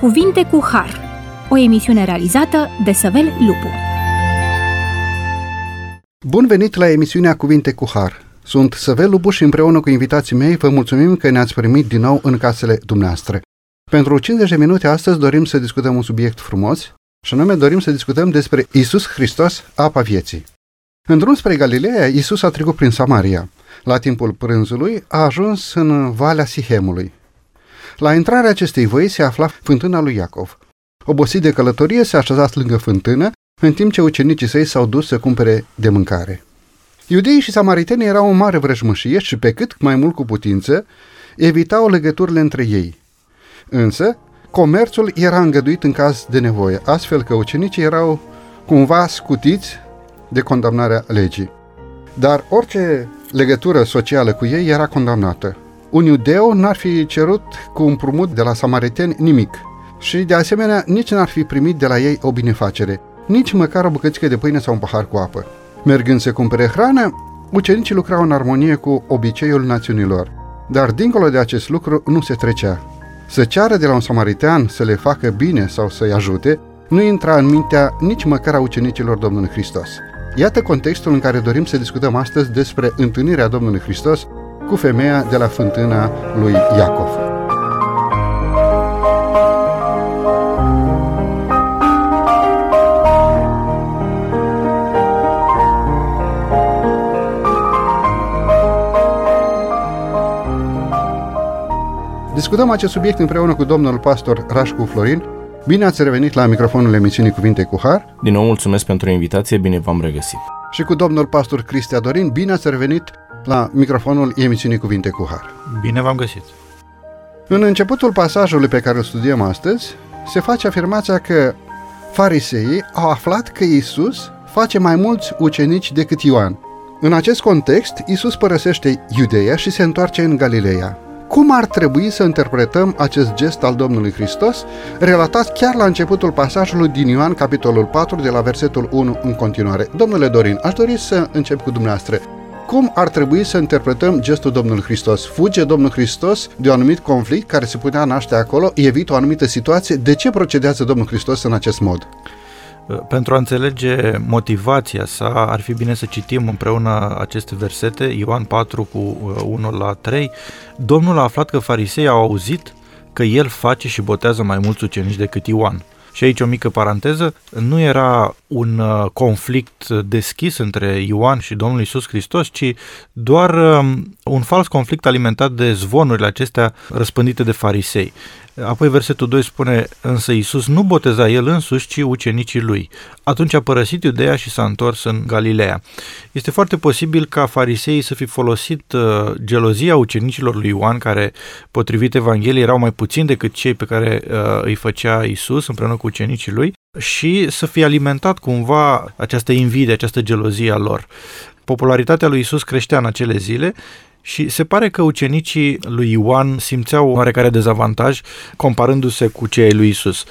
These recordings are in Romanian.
Cuvinte cu Har, o emisiune realizată de Săvel Lupu. Bun venit la emisiunea Cuvinte cu Har. Sunt Săvel Lupu și împreună cu invitații mei vă mulțumim că ne-ați primit din nou în casele dumneavoastră. Pentru 50 de minute astăzi dorim să discutăm un subiect frumos și anume dorim să discutăm despre Isus Hristos, apa vieții. În drum spre Galileea, Isus a trecut prin Samaria. La timpul prânzului a ajuns în Valea Sihemului. La intrarea acestei văi se afla fântâna lui Iacov. Obosit de călătorie, se așezat lângă fântână, în timp ce ucenicii săi s-au dus să cumpere de mâncare. Iudeii și samaritenii erau o mare vrăjmășie și pe cât mai mult cu putință, evitau legăturile între ei. Însă, comerțul era îngăduit în caz de nevoie, astfel că ucenicii erau cumva scutiți de condamnarea legii. Dar orice legătură socială cu ei era condamnată. Un iudeu n-ar fi cerut cu împrumut de la samariteni nimic și, de asemenea, nici n-ar fi primit de la ei o binefacere, nici măcar o bucățică de pâine sau un pahar cu apă. Mergând să cumpere hrană, ucenicii lucrau în armonie cu obiceiul națiunilor. Dar dincolo de acest lucru nu se trecea. Să ceară de la un samaritean să le facă bine sau să-i ajute, nu intra în mintea nici măcar a ucenicilor Domnului Hristos. Iată contextul în care dorim să discutăm astăzi despre întâlnirea Domnului Hristos cu femeia de la fântâna lui Iacov. Discutăm acest subiect împreună cu domnul pastor Rașcu Florin. Bine ați revenit la microfonul emisiunii Cuvinte cu Har. Din nou mulțumesc pentru invitație, bine v-am regăsit. Și cu domnul pastor Cristia Dorin. Bine ați revenit la microfonul emisiunii Cuvinte cu Har. Bine v-am găsit. În începutul pasajului pe care îl studiem astăzi, se face afirmația că fariseii au aflat că Isus face mai mulți ucenici decât Ioan. În acest context, Isus părăsește Iudeea și se întoarce în Galileea. Cum ar trebui să interpretăm acest gest al Domnului Hristos, relatat chiar la începutul pasajului din Ioan, capitolul 4, de la versetul 1 în continuare? Domnule Dorin, aș dori să încep cu dumneavoastră. Cum ar trebui să interpretăm gestul Domnului Hristos? Fuge Domnul Hristos de un anumit conflict care se putea naște acolo, evită o anumită situație. De ce procedează Domnul Hristos în acest mod? Pentru a înțelege motivația sa, ar fi bine să citim împreună aceste versete, Ioan 4 cu 1 uh, la 3. Domnul a aflat că farisei au auzit că el face și botează mai mulți ucenici decât Ioan. Și aici o mică paranteză, nu era un uh, conflict deschis între Ioan și Domnul Isus Hristos, ci doar um, un fals conflict alimentat de zvonurile acestea răspândite de farisei. Apoi versetul 2 spune, însă Iisus nu boteza el însuși, ci ucenicii lui. Atunci a părăsit Iudeea și s-a întors în Galileea. Este foarte posibil ca fariseii să fi folosit uh, gelozia ucenicilor lui Ioan, care, potrivit Evangheliei, erau mai puțini decât cei pe care uh, îi făcea Iisus împreună cu ucenicii lui, și să fie alimentat cumva această invidie, această gelozie a lor. Popularitatea lui Isus creștea în acele zile și se pare că ucenicii lui Ioan simțeau oarecare dezavantaj comparându-se cu cei lui Isus.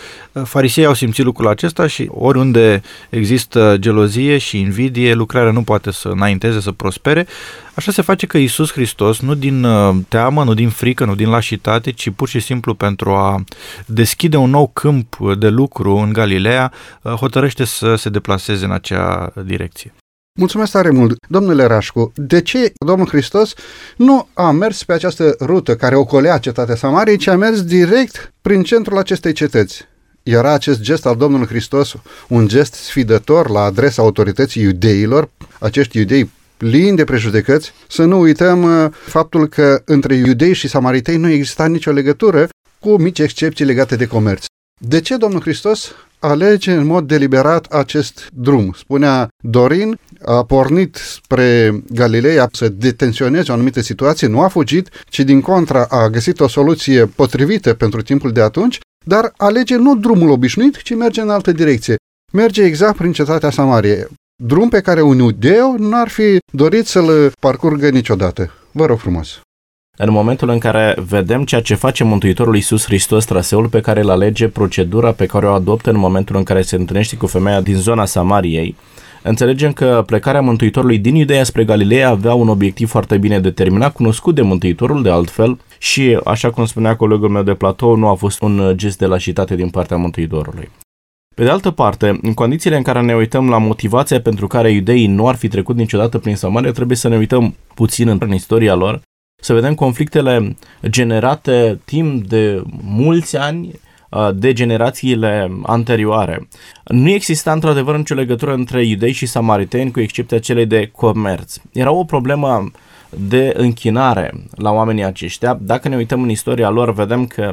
Farisei au simțit lucrul acesta și oriunde există gelozie și invidie, lucrarea nu poate să înainteze, să prospere. Așa se face că Isus Hristos, nu din uh, teamă, nu din frică, nu din lașitate, ci pur și simplu pentru a deschide un nou câmp de lucru în Galileea, uh, hotărăște să se deplaseze în acea direcție. Mulțumesc tare mult. Domnule Rașcu, de ce Domnul Hristos nu a mers pe această rută care ocolea cetatea Samariei, ci a mers direct prin centrul acestei cetăți? Era acest gest al Domnului Hristos un gest sfidător la adresa autorității iudeilor, acești iudei plini de prejudecăți, să nu uităm uh, faptul că între iudei și samaritei nu exista nicio legătură, cu mici excepții legate de comerț. De ce Domnul Hristos alege în mod deliberat acest drum? Spunea Dorin, a pornit spre Galileea să detenționeze o anumită situație, nu a fugit, ci din contra a găsit o soluție potrivită pentru timpul de atunci, dar alege nu drumul obișnuit, ci merge în altă direcție. Merge exact prin cetatea Samarie, drum pe care un iudeu n-ar fi dorit să-l parcurgă niciodată. Vă rog frumos! În momentul în care vedem ceea ce face Mântuitorul Iisus Hristos, traseul pe care îl alege, procedura pe care o adoptă în momentul în care se întâlnește cu femeia din zona Samariei, Înțelegem că plecarea Mântuitorului din Iudeea spre Galileea avea un obiectiv foarte bine determinat, cunoscut de Mântuitorul de altfel și, așa cum spunea colegul meu de platou, nu a fost un gest de lașitate din partea Mântuitorului. Pe de altă parte, în condițiile în care ne uităm la motivația pentru care iudeii nu ar fi trecut niciodată prin Samaria, trebuie să ne uităm puțin în istoria lor, să vedem conflictele generate timp de mulți ani uh, de generațiile anterioare. Nu exista într-adevăr nicio legătură între iudei și samariteni, cu excepția celei de comerț. Era o problemă de închinare la oamenii aceștia. Dacă ne uităm în istoria lor, vedem că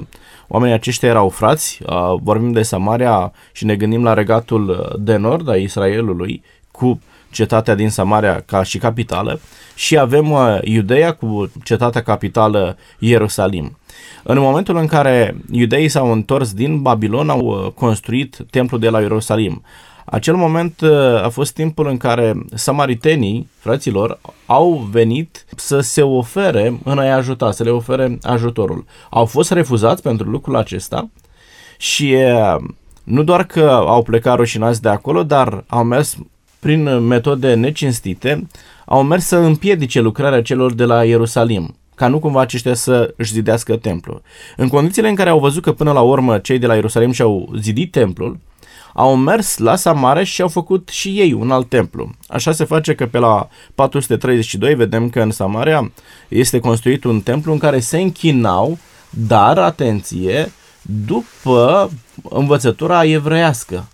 oamenii aceștia erau frați, uh, vorbim de Samaria și ne gândim la regatul de nord a Israelului, cu cetatea din Samaria ca și capitală și avem uh, Iudeea cu cetatea capitală Ierusalim. În momentul în care iudeii s-au întors din Babilon, au uh, construit templul de la Ierusalim. Acel moment uh, a fost timpul în care samaritenii, fraților, au venit să se ofere în a-i ajuta, să le ofere ajutorul. Au fost refuzați pentru lucrul acesta și uh, nu doar că au plecat rușinați de acolo, dar au mers prin metode necinstite, au mers să împiedice lucrarea celor de la Ierusalim ca nu cumva aceștia să își zidească templul. În condițiile în care au văzut că până la urmă cei de la Ierusalim și-au zidit templul, au mers la Samare și au făcut și ei un alt templu. Așa se face că pe la 432 vedem că în Samaria este construit un templu în care se închinau, dar, atenție, după învățătura evreiască.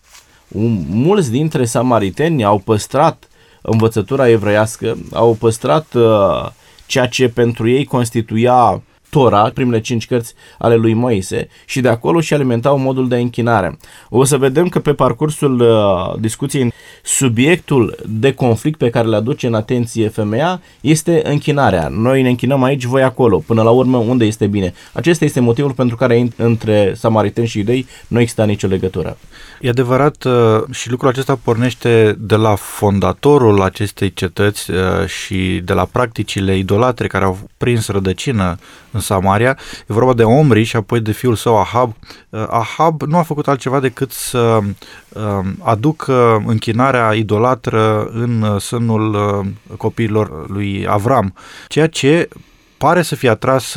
Mulți dintre samariteni au păstrat învățătura evreiască, au păstrat uh, ceea ce pentru ei constituia Tora, primele cinci cărți ale lui Moise, și de acolo și alimentau modul de închinare. O să vedem că pe parcursul uh, discuției subiectul de conflict pe care le aduce în atenție femeia este închinarea. Noi ne închinăm aici, voi acolo, până la urmă unde este bine. Acesta este motivul pentru care între samariteni și iudei nu există nicio legătură. E adevărat uh, și lucrul acesta pornește de la fondatorul acestei cetăți uh, și de la practicile idolatre care au prins rădăcină în Samaria. E vorba de Omri și apoi de fiul său Ahab. Uh, Ahab nu a făcut altceva decât să um, aducă închinarea idolatră în sânul copiilor lui Avram, ceea ce pare să fie atras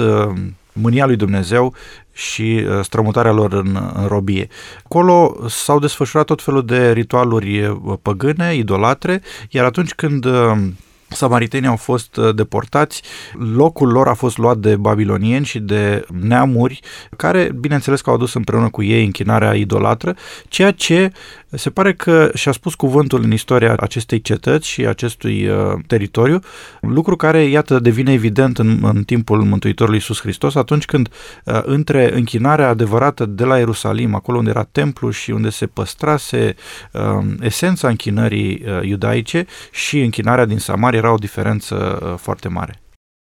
mânia lui Dumnezeu și strămutarea lor în, în robie. Acolo s-au desfășurat tot felul de ritualuri păgâne, idolatre, iar atunci când samaritenii au fost uh, deportați, locul lor a fost luat de babilonieni și de neamuri care, bineînțeles că au adus împreună cu ei închinarea idolatră, ceea ce se pare că și-a spus cuvântul în istoria acestei cetăți și acestui uh, teritoriu, lucru care, iată, devine evident în, în timpul Mântuitorului Iisus Hristos, atunci când uh, între închinarea adevărată de la Ierusalim, acolo unde era templu și unde se păstrase uh, esența închinării uh, iudaice și închinarea din Samaria era o diferență uh, foarte mare.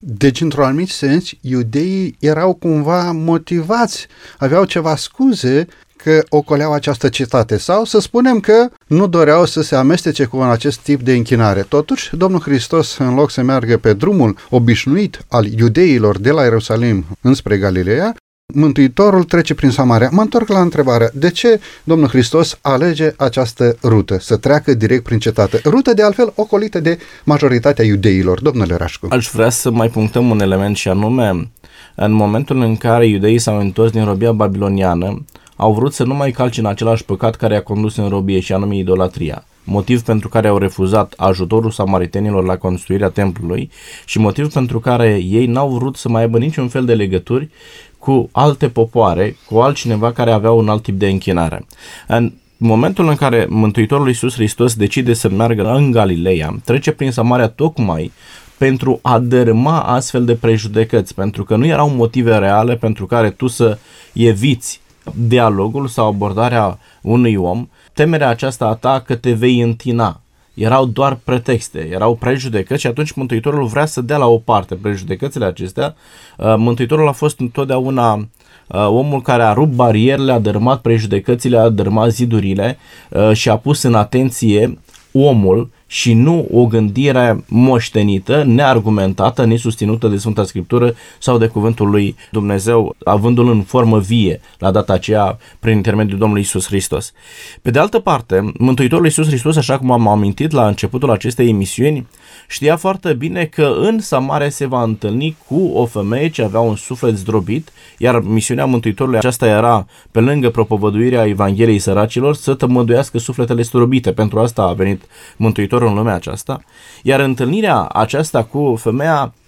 Deci, într-un anumit sens, iudeii erau cumva motivați, aveau ceva scuze că ocoleau această cetate sau să spunem că nu doreau să se amestece cu acest tip de închinare. Totuși, Domnul Hristos, în loc să meargă pe drumul obișnuit al iudeilor de la Ierusalim înspre Galileea, Mântuitorul trece prin Samaria. Mă întorc la întrebarea, de ce Domnul Hristos alege această rută, să treacă direct prin cetate? Rută de altfel ocolită de majoritatea iudeilor, domnule Rașcu. Aș vrea să mai punctăm un element și anume, în momentul în care iudeii s-au întors din robia babiloniană, au vrut să nu mai calce în același păcat care a condus în robie și anume idolatria motiv pentru care au refuzat ajutorul samaritenilor la construirea templului și motiv pentru care ei n-au vrut să mai aibă niciun fel de legături cu alte popoare, cu altcineva care avea un alt tip de închinare. În momentul în care Mântuitorul Iisus Hristos decide să meargă în Galileea, trece prin Samaria tocmai pentru a dărâma astfel de prejudecăți, pentru că nu erau motive reale pentru care tu să eviți dialogul sau abordarea unui om, temerea aceasta a ta că te vei întina. Erau doar pretexte, erau prejudecăți și atunci Mântuitorul vrea să dea la o parte prejudecățile acestea. Uh, Mântuitorul a fost întotdeauna uh, omul care a rupt barierele, a dărâmat prejudecățile, a dărâmat zidurile uh, și a pus în atenție omul și nu o gândire moștenită, neargumentată, nesusținută de Sfânta Scriptură sau de Cuvântul lui Dumnezeu, avându-l în formă vie la data aceea prin intermediul Domnului Isus Hristos. Pe de altă parte, Mântuitorul Isus Hristos, așa cum am amintit la începutul acestei emisiuni, știa foarte bine că în Samaria se va întâlni cu o femeie ce avea un suflet zdrobit, iar misiunea Mântuitorului aceasta era, pe lângă propovăduirea Evangheliei săracilor, să tămăduiască sufletele zdrobite. Pentru asta a venit Mântuitorul în lumea aceasta. Iar întâlnirea aceasta cu femeia Uh,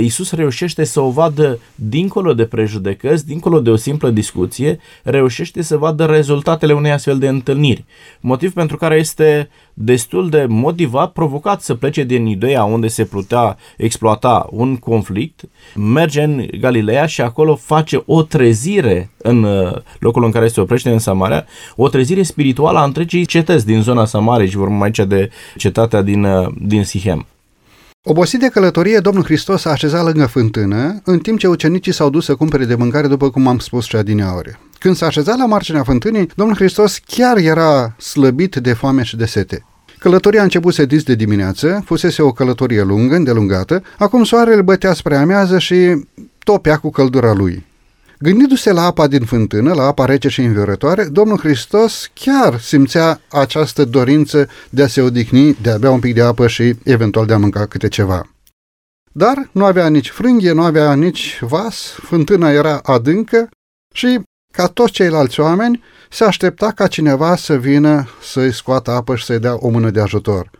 Isus reușește să o vadă dincolo de prejudecăți, dincolo de o simplă discuție, reușește să vadă rezultatele unei astfel de întâlniri. Motiv pentru care este destul de motivat, provocat să plece din ideea unde se putea exploata un conflict, merge în Galileea și acolo face o trezire în uh, locul în care se oprește în Samaria, o trezire spirituală a întregii cetăți din zona Samariei și vorbim aici de cetatea din, uh, din Sihem. Obosit de călătorie, Domnul Hristos a așezat lângă fântână, în timp ce ucenicii s-au dus să cumpere de mâncare, după cum am spus și adineauri. Când s-a așezat la marginea fântânii, Domnul Hristos chiar era slăbit de foame și de sete. Călătoria a început să dis de dimineață, fusese o călătorie lungă, îndelungată, acum soarele bătea spre amiază și topea cu căldura lui. Gândindu-se la apa din fântână, la apa rece și înviorătoare, Domnul Hristos chiar simțea această dorință de a se odihni, de a bea un pic de apă și eventual de a mânca câte ceva. Dar nu avea nici frânghie, nu avea nici vas, fântâna era adâncă și, ca toți ceilalți oameni, se aștepta ca cineva să vină să-i scoată apă și să-i dea o mână de ajutor.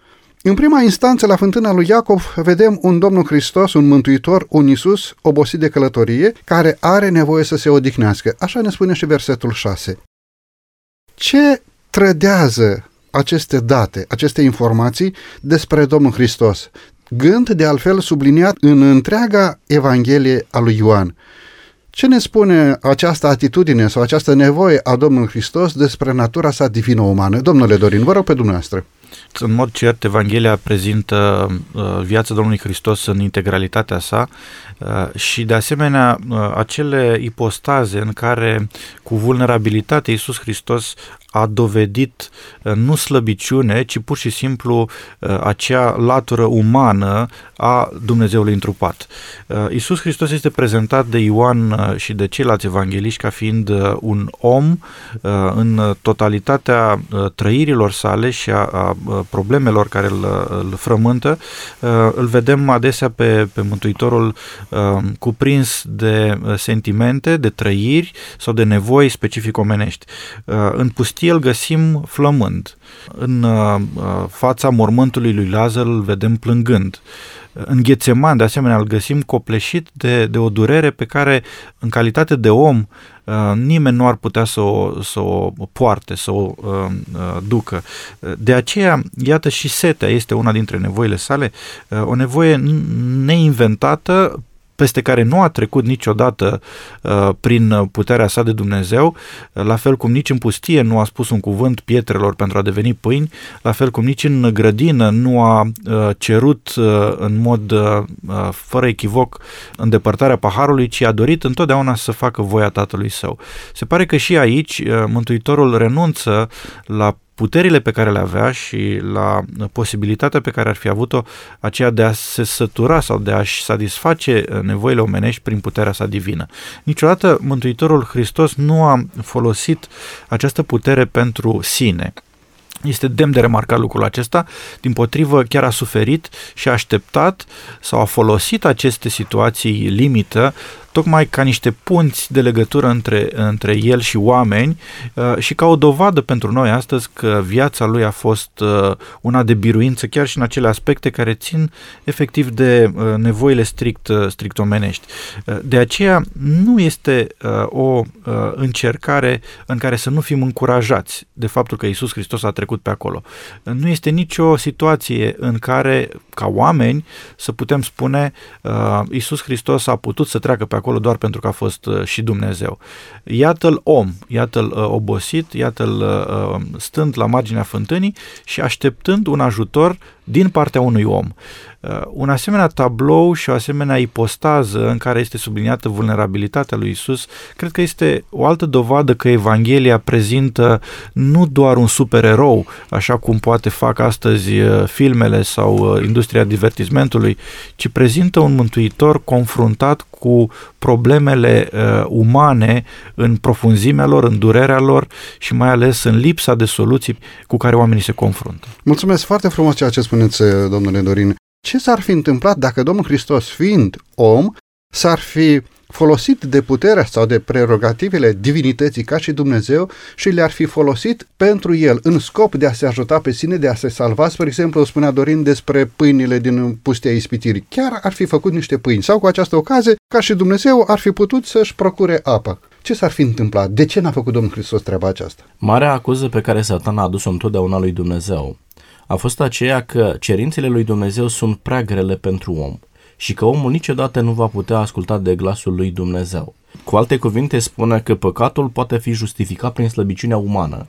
În prima instanță, la fântâna lui Iacov, vedem un Domnul Hristos, un Mântuitor, un Isus obosit de călătorie, care are nevoie să se odihnească. Așa ne spune și versetul 6. Ce trădează aceste date, aceste informații despre Domnul Hristos? Gând de altfel subliniat în întreaga Evanghelie a lui Ioan. Ce ne spune această atitudine sau această nevoie a Domnului Hristos despre natura sa divină-umană? Domnule Dorin, vă rog pe dumneavoastră. În mod cert, Evanghelia prezintă uh, viața Domnului Hristos în integralitatea sa uh, și, de asemenea, uh, acele ipostaze în care, cu vulnerabilitate, Iisus Hristos a dovedit uh, nu slăbiciune, ci pur și simplu uh, acea latură umană a Dumnezeului întrupat. Uh, Iisus Hristos este prezentat de Ioan și de ceilalți evangeliști ca fiind un om în totalitatea trăirilor sale și a, a problemelor care îl, îl frământă. Îl vedem adesea pe, pe Mântuitorul cuprins de sentimente, de trăiri sau de nevoi specific omenești. În pustie îl găsim flămând. În uh, uh, fața mormântului lui Lazar îl vedem plângând. În Ghețeman, de asemenea, îl găsim copleșit de, de o durere pe care, în calitate de om, uh, nimeni nu ar putea să o, să o poarte, să o ducă. De aceea, iată și setea este una dintre nevoile sale, o nevoie neinventată, peste care nu a trecut niciodată uh, prin puterea sa de Dumnezeu, la fel cum nici în pustie nu a spus un cuvânt pietrelor pentru a deveni pâini, la fel cum nici în grădină nu a uh, cerut uh, în mod uh, uh fără echivoc îndepărtarea paharului, ci a dorit întotdeauna să facă voia tatălui său. Se pare că și aici uh, Mântuitorul renunță la puterile pe care le avea și la posibilitatea pe care ar fi avut-o aceea de a se sătura sau de a-și satisface nevoile omenești prin puterea sa divină. Niciodată Mântuitorul Hristos nu a folosit această putere pentru sine. Este demn de remarcat lucrul acesta, din potrivă chiar a suferit și a așteptat sau a folosit aceste situații limită tocmai ca niște punți de legătură între, între el și oameni uh, și ca o dovadă pentru noi astăzi că viața lui a fost uh, una de biruință chiar și în acele aspecte care țin efectiv de uh, nevoile strict, strict omenești. De aceea nu este o încercare în care să nu fim încurajați de faptul că Isus Hristos a trecut pe acolo. Nu este nicio situație în care ca oameni să putem spune Isus Hristos a putut să treacă pe acolo doar pentru că a fost uh, și Dumnezeu. Iată-l om, iată-l uh, obosit, iată-l uh, stând la marginea fântânii și așteptând un ajutor din partea unui om. Uh, un asemenea tablou și o asemenea ipostază în care este subliniată vulnerabilitatea lui Isus, cred că este o altă dovadă că Evanghelia prezintă nu doar un supererou, așa cum poate fac astăzi uh, filmele sau uh, industria divertismentului, ci prezintă un mântuitor confruntat cu problemele uh, umane în profunzimea lor, în durerea lor și mai ales în lipsa de soluții cu care oamenii se confruntă. Mulțumesc foarte frumos ceea ce spuneți, domnule Dorin. Ce s-ar fi întâmplat dacă Domnul Hristos, fiind om, s-ar fi folosit de puterea sau de prerogativele divinității ca și Dumnezeu și le-ar fi folosit pentru el în scop de a se ajuta pe sine, de a se salva. Spre exemplu, spunea Dorin despre pâinile din pustia ispitirii. Chiar ar fi făcut niște pâini sau cu această ocazie, ca și Dumnezeu, ar fi putut să-și procure apă. Ce s-ar fi întâmplat? De ce n-a făcut Domnul Hristos treaba aceasta? Marea acuză pe care Satan a adus-o întotdeauna lui Dumnezeu a fost aceea că cerințele lui Dumnezeu sunt prea grele pentru om și că omul niciodată nu va putea asculta de glasul lui Dumnezeu. Cu alte cuvinte spune că păcatul poate fi justificat prin slăbiciunea umană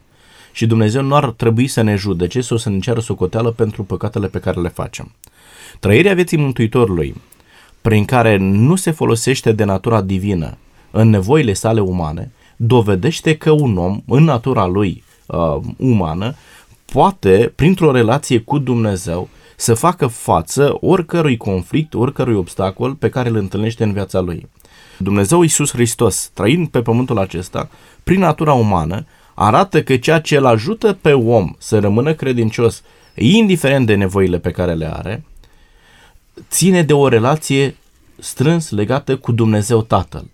și Dumnezeu nu ar trebui să ne judece sau să ne ceară socoteală pentru păcatele pe care le facem. Trăirea vieții Mântuitorului, prin care nu se folosește de natura divină în nevoile sale umane, dovedește că un om, în natura lui uh, umană, poate, printr-o relație cu Dumnezeu, să facă față oricărui conflict, oricărui obstacol pe care îl întâlnește în viața lui. Dumnezeu Iisus Hristos, trăind pe pământul acesta, prin natura umană, arată că ceea ce îl ajută pe om să rămână credincios, indiferent de nevoile pe care le are, ține de o relație strâns legată cu Dumnezeu Tatăl.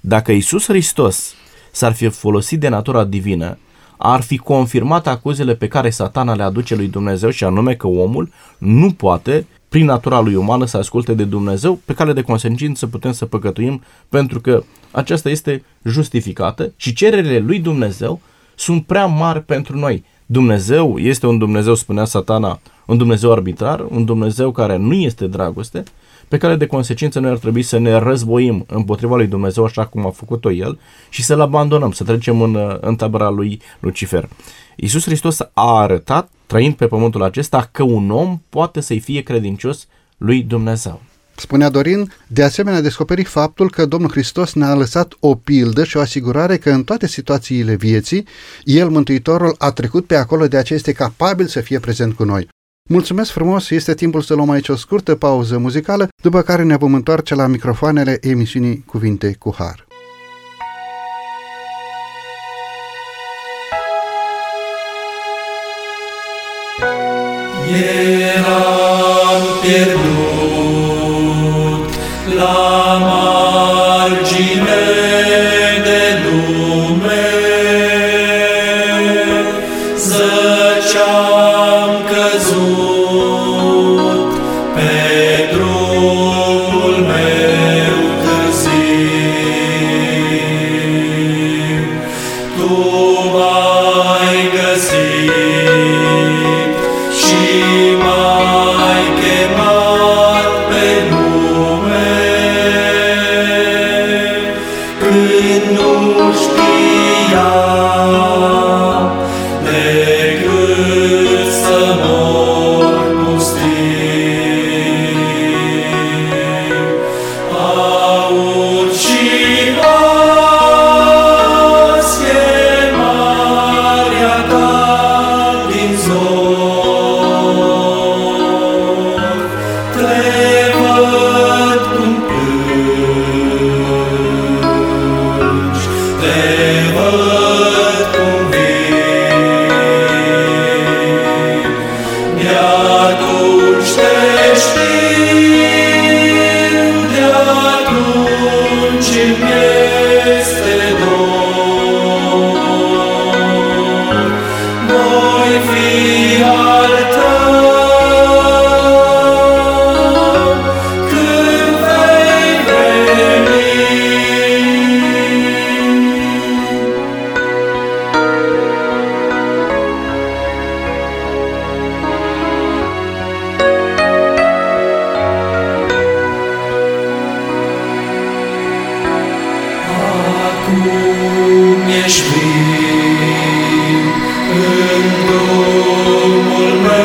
Dacă Iisus Hristos s-ar fi folosit de natura divină, ar fi confirmat acuzele pe care satana le aduce lui Dumnezeu și anume că omul nu poate prin natura lui umană să asculte de Dumnezeu, pe care de consecință putem să păcătuim pentru că aceasta este justificată și cererile lui Dumnezeu sunt prea mari pentru noi. Dumnezeu este un Dumnezeu, spunea satana, un Dumnezeu arbitrar, un Dumnezeu care nu este dragoste pe care de consecință noi ar trebui să ne războim împotriva lui Dumnezeu așa cum a făcut-o el și să-l abandonăm, să trecem în, în tabăra lui Lucifer. Iisus Hristos a arătat, trăind pe pământul acesta, că un om poate să-i fie credincios lui Dumnezeu. Spunea Dorin, de asemenea descoperi faptul că Domnul Hristos ne-a lăsat o pildă și o asigurare că în toate situațiile vieții, El, Mântuitorul, a trecut pe acolo, de aceea este capabil să fie prezent cu noi. Mulțumesc frumos, este timpul să luăm aici o scurtă pauză muzicală, după care ne vom întoarce la microfoanele emisiunii Cuvinte cu Har. Eram pierdut ești în drumul meu.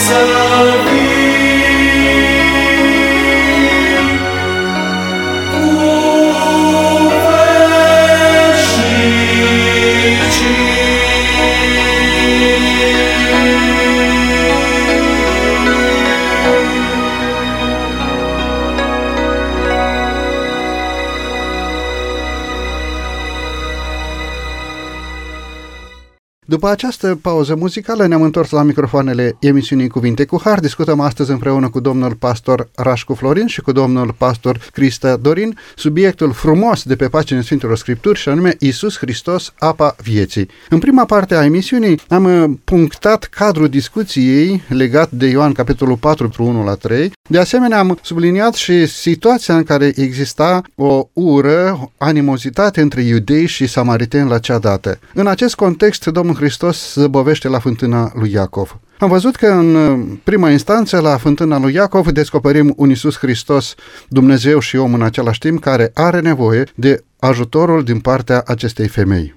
Aștept să După această pauză muzicală ne-am întors la microfoanele emisiunii Cuvinte cu Har. Discutăm astăzi împreună cu domnul pastor Rașcu Florin și cu domnul pastor Crista Dorin subiectul frumos de pe paginile Sfintelor Scripturi și anume Isus Hristos, apa vieții. În prima parte a emisiunii am uh, punctat cadrul discuției legat de Ioan capitolul 4, 1 la 3. De asemenea am subliniat și situația în care exista o ură, animozitate între iudei și samariteni la cea dată. În acest context, Domnul Hristos zăbovește la fântâna lui Iacov. Am văzut că în uh, prima instanță la fântâna lui Iacov descoperim un Iisus Hristos, Dumnezeu și om în același timp, care are nevoie de ajutorul din partea acestei femei.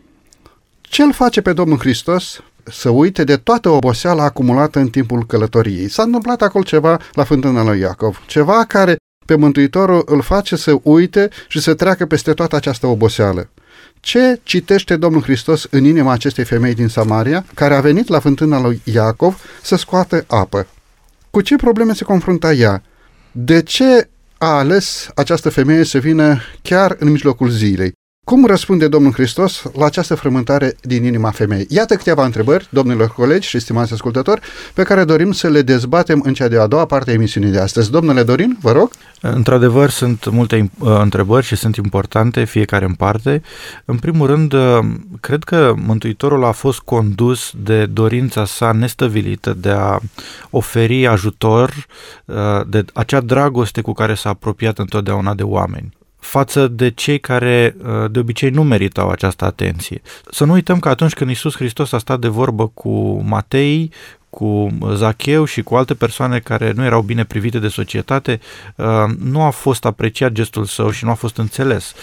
Ce îl face pe Domnul Hristos să uite de toată oboseala acumulată în timpul călătoriei? S-a întâmplat acolo ceva la fântâna lui Iacov, ceva care pe Mântuitorul îl face să uite și să treacă peste toată această oboseală. Ce citește Domnul Hristos în inima acestei femei din Samaria, care a venit la fântâna lui Iacov să scoată apă? Cu ce probleme se confrunta ea? De ce a ales această femeie să vină chiar în mijlocul zilei? Cum răspunde Domnul Hristos la această frământare din inima femeii? Iată câteva întrebări, domnilor colegi și stimați ascultători, pe care dorim să le dezbatem în cea de-a doua parte a emisiunii de astăzi. Domnule Dorin, vă rog. Într-adevăr, sunt multe uh, întrebări și sunt importante, fiecare în parte. În primul rând, uh, cred că Mântuitorul a fost condus de dorința sa nestăvilită de a oferi ajutor, uh, de acea dragoste cu care s-a apropiat întotdeauna de oameni față de cei care de obicei nu meritau această atenție. Să nu uităm că atunci când Isus Hristos a stat de vorbă cu Matei, cu Zacheu și cu alte persoane care nu erau bine privite de societate, uh, nu a fost apreciat gestul său și nu a fost înțeles.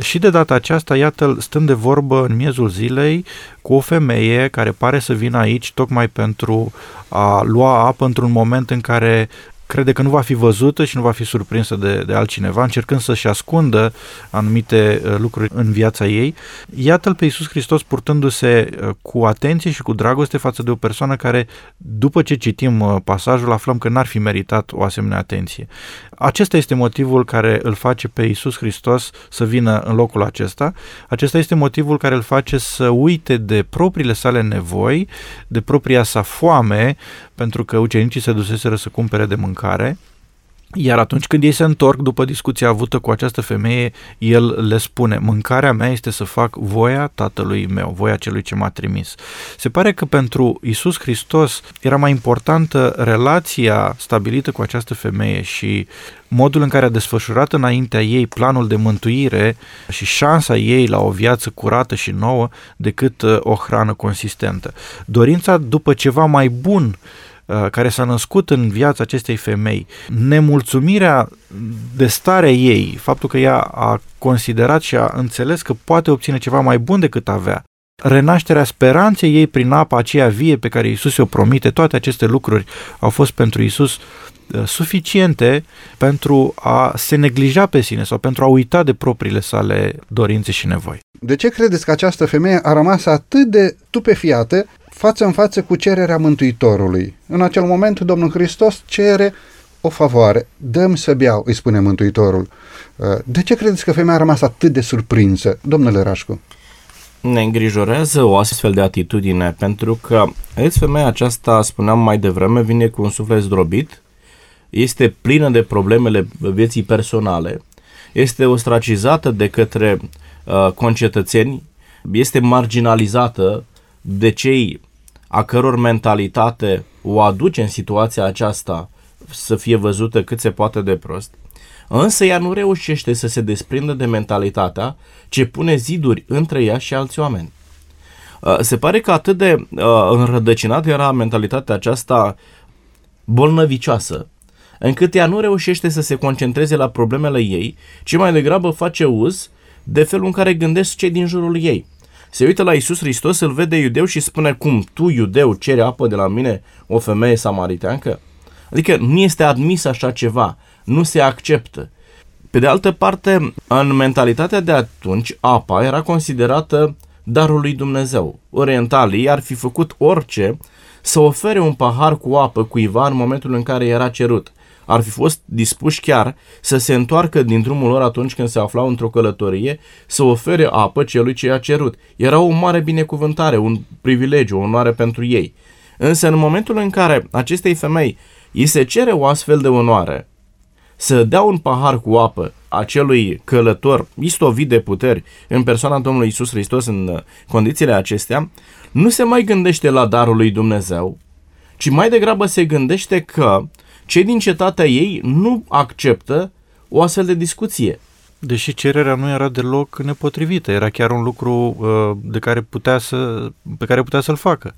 Și de data aceasta, iată, stând de vorbă în miezul zilei cu o femeie care pare să vină aici tocmai pentru a lua apă într-un moment în care crede că nu va fi văzută și nu va fi surprinsă de, de altcineva, încercând să-și ascundă anumite uh, lucruri în viața ei. Iată-l pe Iisus Hristos purtându-se uh, cu atenție și cu dragoste față de o persoană care, după ce citim uh, pasajul, aflăm că n-ar fi meritat o asemenea atenție. Acesta este motivul care îl face pe Iisus Hristos să vină în locul acesta. Acesta este motivul care îl face să uite de propriile sale nevoi, de propria sa foame, pentru că ucenicii se duseseră să cumpere de mâncare iar atunci când ei se întorc după discuția avută cu această femeie, el le spune, mâncarea mea este să fac voia tatălui meu, voia celui ce m-a trimis. Se pare că pentru Isus Hristos era mai importantă relația stabilită cu această femeie și modul în care a desfășurat înaintea ei planul de mântuire și șansa ei la o viață curată și nouă decât uh, o hrană consistentă. Dorința după ceva mai bun Uh, care s-a născut în viața acestei femei, nemulțumirea de starea ei, faptul că ea a considerat și a înțeles că poate obține ceva mai bun decât avea, renașterea speranței ei prin apa aceea vie pe care Iisus o promite, toate aceste lucruri au fost pentru Iisus uh, suficiente pentru a se neglija pe sine sau pentru a uita de propriile sale dorințe și nevoi. De ce credeți că această femeie a rămas atât de tupefiată față în față cu cererea Mântuitorului. În acel moment, Domnul Hristos cere o favoare. Dăm să beau, îi spune Mântuitorul. Uh, de ce credeți că femeia a rămas atât de surprinsă, domnule Rașcu? Ne îngrijorează o astfel de atitudine, pentru că aici femeia aceasta, spuneam mai devreme, vine cu un suflet zdrobit, este plină de problemele vieții personale, este ostracizată de către uh, concetățeni, este marginalizată de cei a căror mentalitate o aduce în situația aceasta să fie văzută cât se poate de prost, însă ea nu reușește să se desprindă de mentalitatea ce pune ziduri între ea și alți oameni. Uh, se pare că atât de uh, înrădăcinată era mentalitatea aceasta bolnăvicioasă, încât ea nu reușește să se concentreze la problemele ei, ci mai degrabă face uz de felul în care gândesc cei din jurul ei se uită la Isus Hristos, îl vede iudeu și spune cum tu, iudeu, ceri apă de la mine o femeie samariteancă? Adică nu este admis așa ceva, nu se acceptă. Pe de altă parte, în mentalitatea de atunci, apa era considerată darul lui Dumnezeu. Orientalii ar fi făcut orice să ofere un pahar cu apă cuiva în momentul în care era cerut ar fi fost dispuși chiar să se întoarcă din drumul lor atunci când se aflau într-o călătorie, să ofere apă celui ce i-a cerut. Era o mare binecuvântare, un privilegiu, o onoare pentru ei. Însă în momentul în care acestei femei îi se cere o astfel de onoare, să dea un pahar cu apă acelui călător istovit de puteri în persoana Domnului Isus Hristos în condițiile acestea, nu se mai gândește la darul lui Dumnezeu, ci mai degrabă se gândește că cei din cetatea ei nu acceptă o astfel de discuție. Deși cererea nu era deloc nepotrivită, era chiar un lucru uh, de care putea să, pe care putea să-l facă.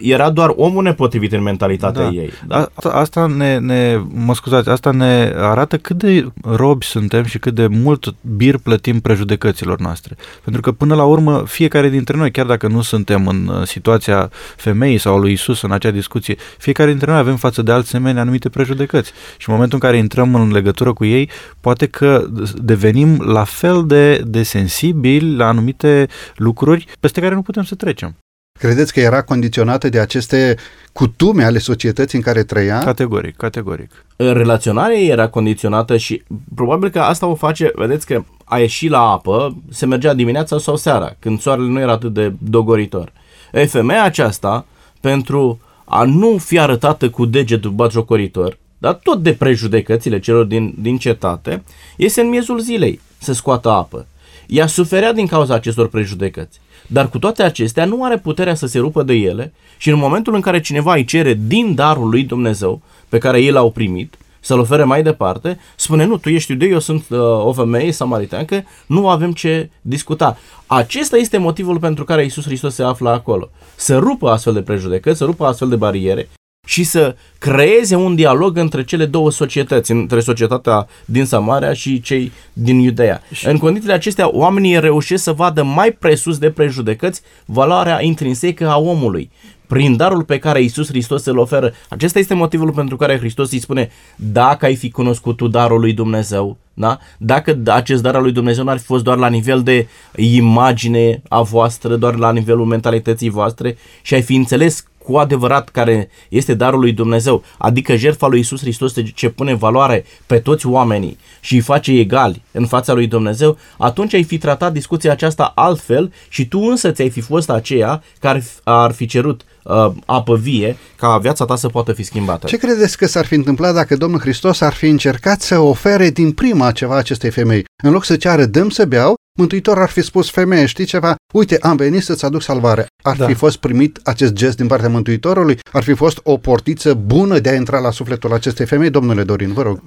Era doar omul nepotrivit în mentalitatea da. ei. Da? Asta, asta ne, ne, mă scuzați, asta ne arată cât de robi suntem și cât de mult bir plătim prejudecăților noastre. Pentru că până la urmă, fiecare dintre noi, chiar dacă nu suntem în uh, situația femeii sau lui Isus în acea discuție, fiecare dintre noi avem față de alți semeni anumite prejudecăți. Și în momentul în care intrăm în legătură cu ei, poate că devenim devenim la fel de, de sensibili la anumite lucruri peste care nu putem să trecem. Credeți că era condiționată de aceste cutume ale societății în care trăia? Categoric, categoric. Relaționarea era condiționată și probabil că asta o face, vedeți că a ieșit la apă, se mergea dimineața sau seara, când soarele nu era atât de dogoritor. E, femeia aceasta, pentru a nu fi arătată cu degetul batjocoritor, dar tot de prejudecățile celor din, din cetate, iese în miezul zilei să scoată apă. Ea suferea din cauza acestor prejudecăți. Dar cu toate acestea nu are puterea să se rupă de ele și în momentul în care cineva îi cere din darul lui Dumnezeu pe care ei l-au primit, să-l ofere mai departe, spune, nu, tu ești iudeu, eu sunt uh, o femeie samariteancă, nu avem ce discuta. Acesta este motivul pentru care Isus Hristos se află acolo. Să rupă astfel de prejudecăți, să rupă astfel de bariere și să creeze un dialog între cele două societăți, între societatea din Samaria și cei din Iudeea. Și... În condițiile acestea, oamenii reușesc să vadă mai presus de prejudecăți valoarea intrinsecă a omului prin darul pe care Isus Hristos îl oferă. Acesta este motivul pentru care Hristos îi spune, dacă ai fi cunoscut tu darul lui Dumnezeu, da? dacă acest dar al lui Dumnezeu n-ar fi fost doar la nivel de imagine a voastră, doar la nivelul mentalității voastre și ai fi înțeles cu adevărat care este darul lui Dumnezeu, adică jertfa lui Isus Hristos ce pune valoare pe toți oamenii și îi face egali în fața lui Dumnezeu, atunci ai fi tratat discuția aceasta altfel și tu însă ți-ai fi fost aceea care ar fi cerut uh, apă vie ca viața ta să poată fi schimbată. Ce credeți că s-ar fi întâmplat dacă Domnul Hristos ar fi încercat să ofere din prima ceva acestei femei? În loc să ceară dăm să beau, Mântuitor ar fi spus femeie, știi ceva? Uite, am venit să-ți aduc salvare. Ar da. fi fost primit acest gest din partea Mântuitorului? Ar fi fost o portiță bună de a intra la sufletul acestei femei? Domnule Dorin, vă rog.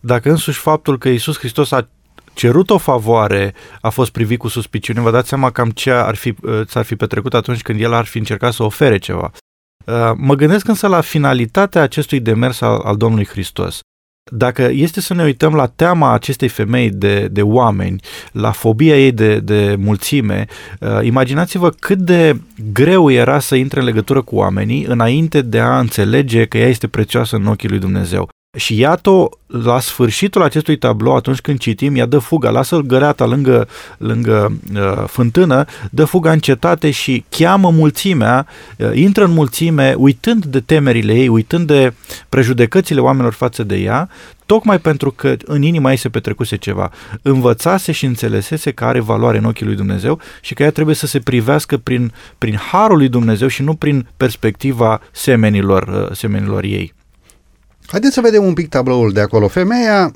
Dacă însuși faptul că Isus Hristos a cerut o favoare a fost privit cu suspiciune, vă dați seama cam ce ar fi, uh, s-ar fi petrecut atunci când el ar fi încercat să ofere ceva. Uh, mă gândesc însă la finalitatea acestui demers al, al Domnului Hristos. Dacă este să ne uităm la teama acestei femei de, de oameni, la fobia ei de, de mulțime, uh, imaginați-vă cât de greu era să intre în legătură cu oamenii înainte de a înțelege că ea este prețioasă în ochii lui Dumnezeu. Și iată, la sfârșitul acestui tablou, atunci când citim, ea dă fuga, lasă-l găreata lângă, lângă uh, fântână, dă fuga în cetate și cheamă mulțimea, uh, intră în mulțime, uitând de temerile ei, uitând de prejudecățile oamenilor față de ea, tocmai pentru că în inima ei se petrecuse ceva. Învățase și înțelesese că are valoare în ochii lui Dumnezeu și că ea trebuie să se privească prin, prin harul lui Dumnezeu și nu prin perspectiva semenilor, uh, semenilor ei. Haideți să vedem un pic tabloul de acolo. Femeia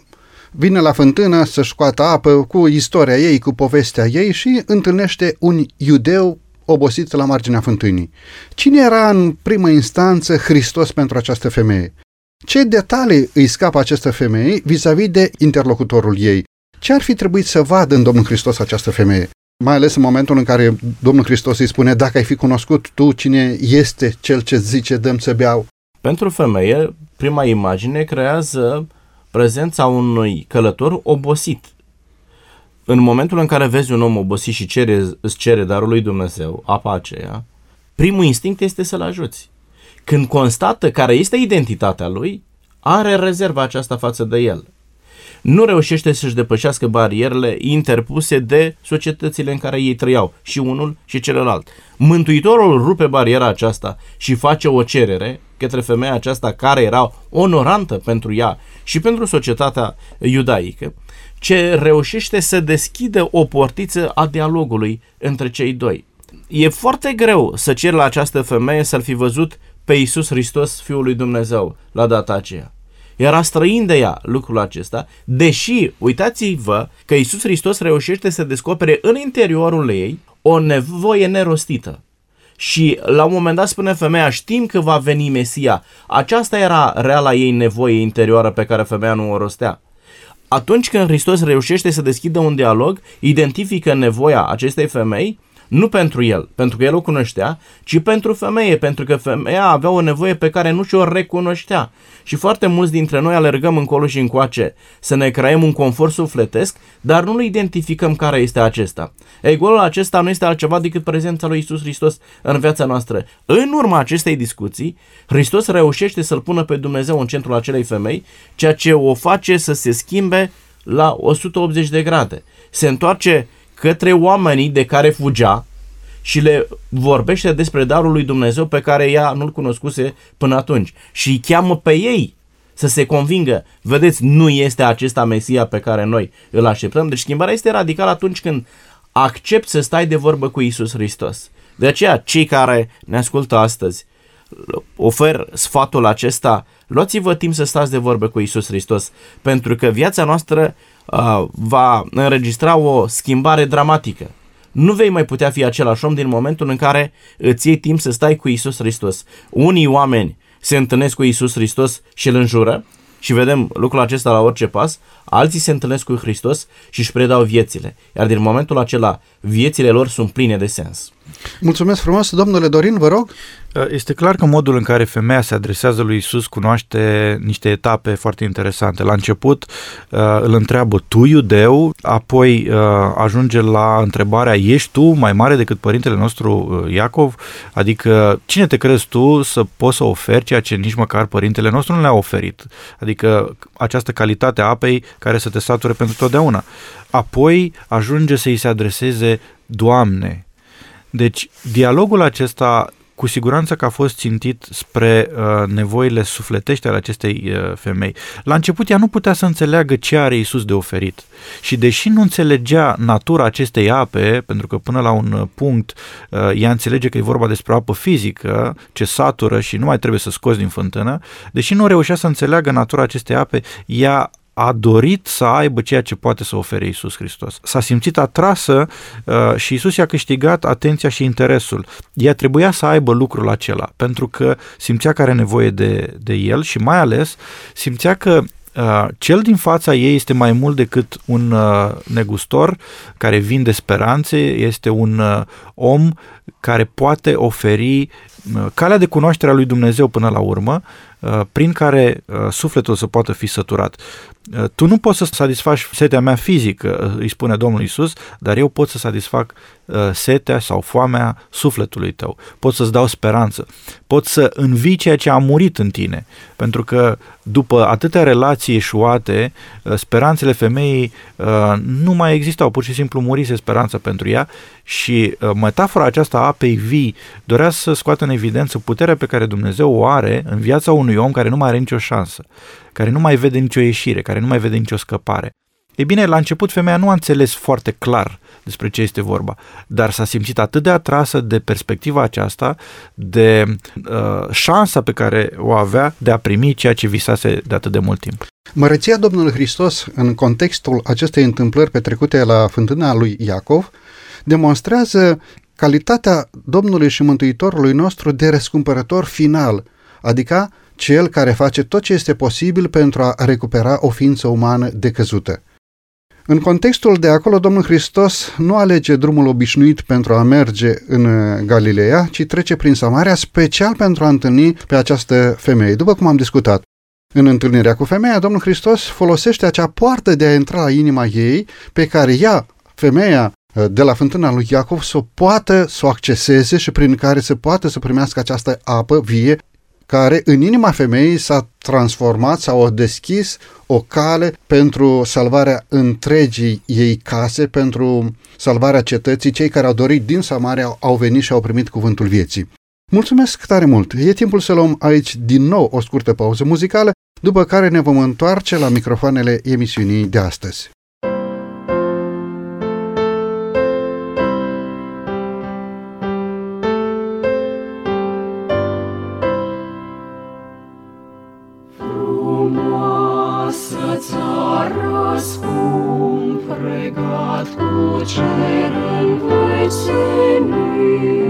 vine la fântână să-și scoată apă cu istoria ei, cu povestea ei și întâlnește un iudeu obosit la marginea fântânii. Cine era în primă instanță Hristos pentru această femeie? Ce detalii îi scapă această femeie vis-a-vis de interlocutorul ei? Ce ar fi trebuit să vadă în Domnul Hristos această femeie? Mai ales în momentul în care Domnul Hristos îi spune, dacă ai fi cunoscut tu cine este cel ce zice dăm să beau. Pentru femeie, prima imagine creează prezența unui călător obosit. În momentul în care vezi un om obosit și cere, îți cere darul lui Dumnezeu, apa aceea, primul instinct este să-l ajuți. Când constată care este identitatea lui, are rezerva aceasta față de el. Nu reușește să-și depășească barierele interpuse de societățile în care ei trăiau, și unul și celălalt. Mântuitorul rupe bariera aceasta și face o cerere către femeia aceasta care era onorantă pentru ea și pentru societatea iudaică, ce reușește să deschidă o portiță a dialogului între cei doi. E foarte greu să cer la această femeie să-l fi văzut pe Iisus Hristos, Fiul lui Dumnezeu, la data aceea. Era străin de ea lucrul acesta, deși, uitați-vă că Iisus Hristos reușește să descopere în interiorul ei o nevoie nerostită. Și la un moment dat spune femeia, știm că va veni Mesia. Aceasta era reala ei nevoie interioară pe care femeia nu o rostea. Atunci când Hristos reușește să deschidă un dialog, identifică nevoia acestei femei nu pentru el, pentru că el o cunoștea, ci pentru femeie, pentru că femeia avea o nevoie pe care nu și-o recunoștea. Și foarte mulți dintre noi alergăm încolo și încoace să ne creăm un confort sufletesc, dar nu-l identificăm care este acesta. Ei, golul acesta nu este altceva decât prezența lui Isus Hristos în viața noastră. În urma acestei discuții, Hristos reușește să-L pună pe Dumnezeu în centrul acelei femei, ceea ce o face să se schimbe la 180 de grade. Se întoarce către oamenii de care fugea și le vorbește despre darul lui Dumnezeu pe care ea nu-l cunoscuse până atunci și îi cheamă pe ei să se convingă, vedeți, nu este acesta Mesia pe care noi îl așteptăm. Deci schimbarea este radicală atunci când accept să stai de vorbă cu Isus Hristos. De aceea, cei care ne ascultă astăzi, ofer sfatul acesta, luați-vă timp să stați de vorbă cu Isus Hristos, pentru că viața noastră uh, va înregistra o schimbare dramatică. Nu vei mai putea fi același om din momentul în care îți iei timp să stai cu Isus Hristos. Unii oameni se întâlnesc cu Isus Hristos și îl înjură și vedem lucrul acesta la orice pas, alții se întâlnesc cu Hristos și își predau viețile, iar din momentul acela viețile lor sunt pline de sens. Mulțumesc frumos, domnule Dorin, vă rog. Este clar că modul în care femeia se adresează lui Isus cunoaște niște etape foarte interesante. La început îl întreabă, tu iudeu, apoi ajunge la întrebarea, ești tu mai mare decât părintele nostru Iacov? Adică cine te crezi tu să poți să oferi ceea ce nici măcar părintele nostru nu le-a oferit? Adică această calitate a apei care să te sature pentru totdeauna. Apoi ajunge să-i se adreseze Doamne. Deci dialogul acesta cu siguranță că a fost țintit spre uh, nevoile sufletești ale acestei uh, femei. La început ea nu putea să înțeleagă ce are Isus de oferit. Și deși nu înțelegea natura acestei ape, pentru că până la un uh, punct uh, ea înțelege că e vorba despre apă fizică, ce satură și nu mai trebuie să scoți din fântână, deși nu reușea să înțeleagă natura acestei ape, ea a dorit să aibă ceea ce poate să ofere Isus Hristos. S-a simțit atrasă uh, și Isus i-a câștigat atenția și interesul. Ea trebuia să aibă lucrul acela, pentru că simțea că are nevoie de, de el și mai ales simțea că Uh, cel din fața ei este mai mult decât un uh, negustor care vinde speranțe, este un uh, om care poate oferi uh, calea de cunoaștere a lui Dumnezeu până la urmă, uh, prin care uh, sufletul să poată fi săturat. Uh, tu nu poți să satisfaci setea mea fizică, uh, îi spune Domnul Isus, dar eu pot să satisfac uh, setea sau foamea sufletului tău. Pot să-ți dau speranță. Pot să învii ceea ce a murit în tine. Pentru că după atâtea relații eșuate, speranțele femeii nu mai existau. Pur și simplu murise speranța pentru ea și metafora aceasta a apei vii dorea să scoată în evidență puterea pe care Dumnezeu o are în viața unui om care nu mai are nicio șansă care nu mai vede nicio ieșire, care nu mai vede nicio scăpare. E bine, la început femeia nu a înțeles foarte clar despre ce este vorba, dar s-a simțit atât de atrasă de perspectiva aceasta, de uh, șansa pe care o avea de a primi ceea ce visase de atât de mult timp. Măreția Domnului Hristos, în contextul acestei întâmplări petrecute la fântâna lui Iacov, demonstrează calitatea Domnului și Mântuitorului nostru de răscumpărător final, adică cel care face tot ce este posibil pentru a recupera o ființă umană decăzută. În contextul de acolo, Domnul Hristos nu alege drumul obișnuit pentru a merge în Galileea, ci trece prin Samaria special pentru a întâlni pe această femeie, după cum am discutat. În întâlnirea cu femeia, Domnul Hristos folosește acea poartă de a intra la inima ei, pe care ea, femeia de la fântâna lui Iacov, să o poată să o acceseze și prin care să poată să primească această apă vie care în inima femeii s-a transformat sau a deschis o cale pentru salvarea întregii ei case, pentru salvarea cetății. Cei care au dorit din Samaria au venit și au primit cuvântul vieții. Mulțumesc tare mult! E timpul să luăm aici din nou o scurtă pauză muzicală, după care ne vom întoarce la microfoanele emisiunii de astăzi. pregat cu cer see veselii.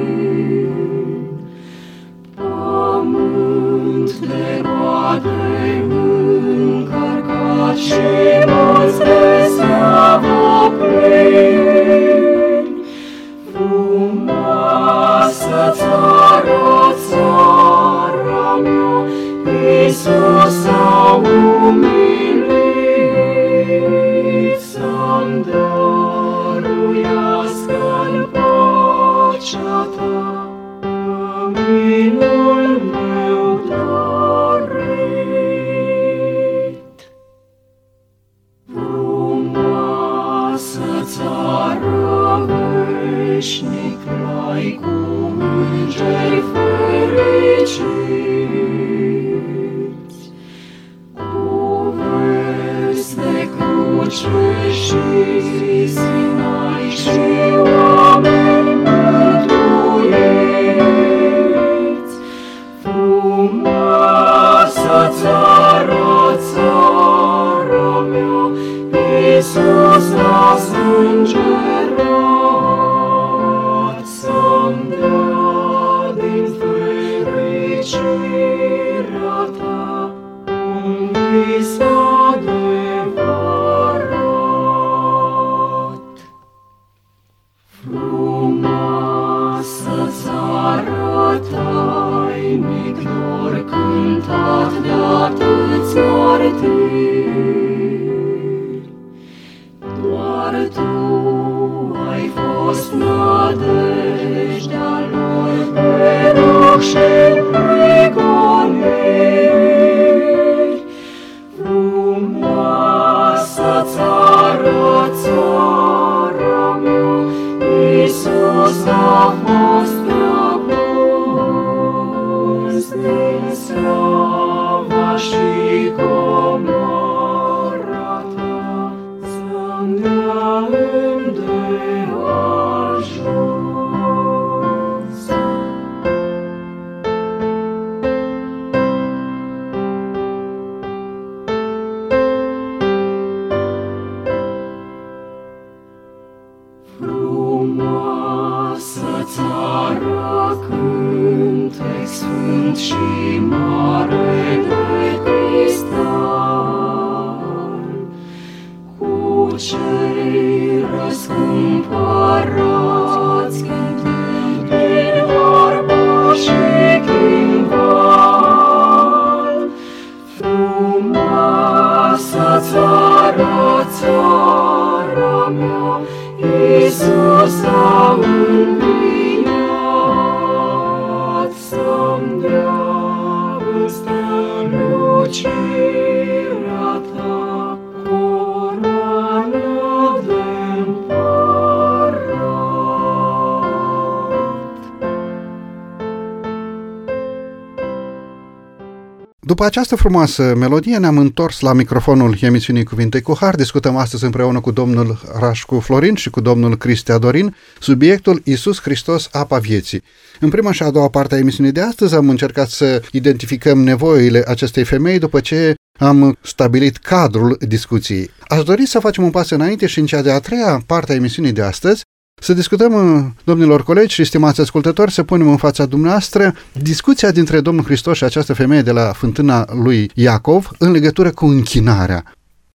Această frumoasă melodie ne-am întors la microfonul emisiunii Cuvinte cu Har. Discutăm astăzi împreună cu domnul Rașcu Florin și cu domnul Cristea Dorin subiectul Iisus Hristos, apa vieții. În prima și a doua parte a emisiunii de astăzi am încercat să identificăm nevoile acestei femei după ce am stabilit cadrul discuției. Aș dori să facem un pas înainte și în cea de-a treia parte a emisiunii de astăzi să discutăm, uh, domnilor colegi și stimați ascultători, să punem în fața dumneavoastră discuția dintre Domnul Hristos și această femeie de la fântâna lui Iacov în legătură cu închinarea.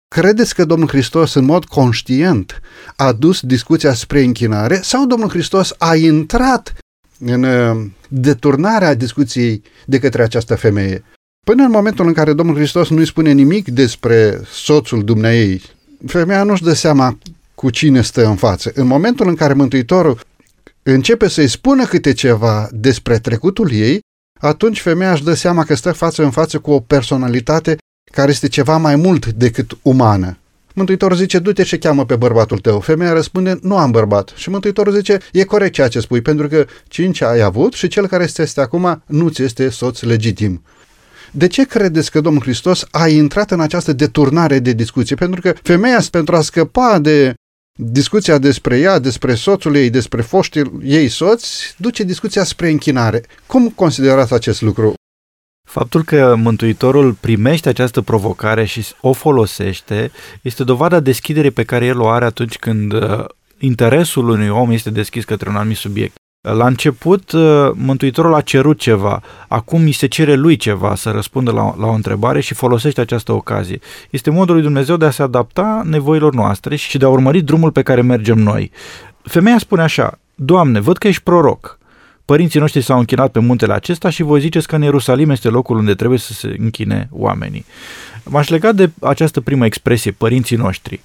Credeți că Domnul Hristos în mod conștient a dus discuția spre închinare sau Domnul Hristos a intrat în uh, deturnarea discuției de către această femeie? Până în momentul în care Domnul Hristos nu-i spune nimic despre soțul dumneei, femeia nu-și dă seama cu cine stă în față. În momentul în care Mântuitorul începe să-i spună câte ceva despre trecutul ei, atunci femeia își dă seama că stă față în față cu o personalitate care este ceva mai mult decât umană. Mântuitorul zice, du-te și cheamă pe bărbatul tău. Femeia răspunde, nu am bărbat. Și Mântuitorul zice, e corect ceea ce spui, pentru că cinci ai avut și cel care este acum nu ți este soț legitim. De ce credeți că Domnul Hristos a intrat în această deturnare de discuție? Pentru că femeia, pentru a scăpa de discuția despre ea, despre soțul ei, despre foștii ei soți, duce discuția spre închinare. Cum considerați acest lucru? Faptul că Mântuitorul primește această provocare și o folosește este dovada deschiderii pe care el o are atunci când uh, interesul unui om este deschis către un anumit subiect. La început, uh, Mântuitorul a cerut ceva, acum îi se cere lui ceva să răspundă la, la o întrebare și folosește această ocazie. Este modul lui Dumnezeu de a se adapta nevoilor noastre și de a urmări drumul pe care mergem noi. Femeia spune așa, Doamne, văd că ești proroc. Părinții noștri s-au închinat pe muntele acesta și voi ziceți că în Ierusalim este locul unde trebuie să se închine oamenii. M-aș lega de această primă expresie, părinții noștri.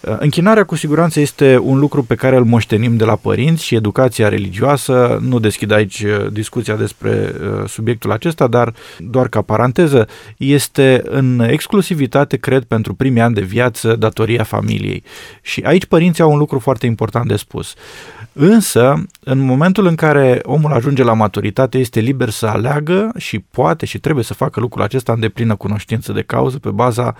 Închinarea cu siguranță este un lucru pe care îl moștenim de la părinți și educația religioasă. Nu deschid aici uh, discuția despre uh, subiectul acesta, dar doar ca paranteză, este în exclusivitate, cred, pentru primii ani de viață datoria familiei. Și aici părinții au un lucru foarte important de spus. Însă, în momentul în care omul ajunge la maturitate, este liber să aleagă și poate și trebuie să facă lucrul acesta în deplină cunoștință de cauză pe baza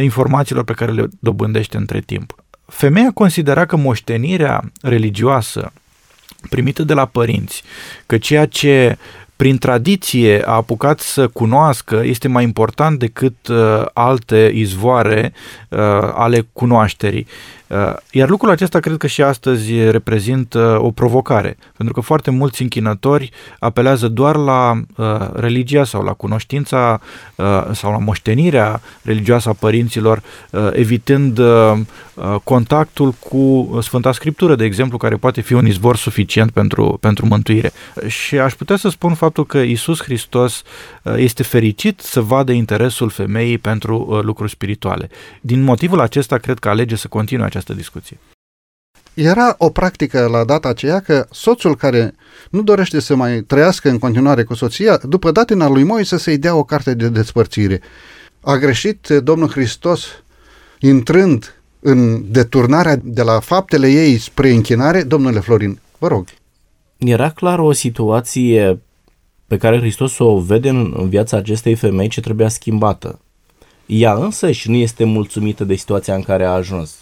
informațiilor pe care le dobândește între timp. Femeia considera că moștenirea religioasă primită de la părinți, că ceea ce prin tradiție a apucat să cunoască este mai important decât uh, alte izvoare uh, ale cunoașterii. Uh, iar lucrul acesta cred că și astăzi reprezintă o provocare, pentru că foarte mulți închinători apelează doar la uh, religia sau la cunoștința uh, sau la moștenirea religioasă a părinților, uh, evitând uh, contactul cu Sfânta Scriptură, de exemplu, care poate fi un izvor suficient pentru, pentru mântuire. Și aș putea să spun faptul că Isus Hristos uh, este fericit să vadă interesul femeii pentru uh, lucruri spirituale. Din motivul acesta, cred că alege să continue această discuție. Era o practică la data aceea că soțul care nu dorește să mai trăiască în continuare cu soția, după datina lui Moise să-i dea o carte de despărțire. A greșit Domnul Hristos intrând în deturnarea de la faptele ei spre închinare? Domnule Florin, vă rog. Era clar o situație pe care Hristos o vede în viața acestei femei ce trebuia schimbată. Ea însă și nu este mulțumită de situația în care a ajuns.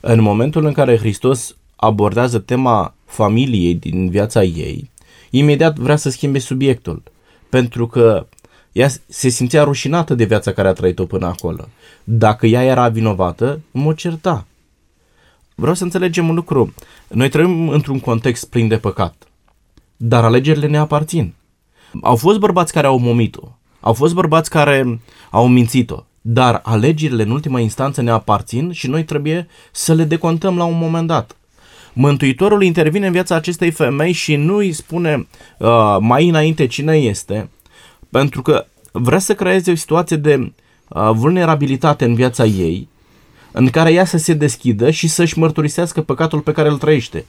În momentul în care Hristos abordează tema familiei din viața ei, imediat vrea să schimbe subiectul, pentru că ea se simțea rușinată de viața care a trăit-o până acolo. Dacă ea era vinovată, mă certa. Vreau să înțelegem un lucru. Noi trăim într-un context plin de păcat, dar alegerile ne aparțin. Au fost bărbați care au momit-o, au fost bărbați care au mințit-o, dar alegerile în ultima instanță ne aparțin și noi trebuie să le decontăm la un moment dat. Mântuitorul intervine în viața acestei femei și nu îi spune uh, mai înainte cine este, pentru că vrea să creeze o situație de uh, vulnerabilitate în viața ei, în care ea să se deschidă și să-și mărturisească păcatul pe care îl trăiește.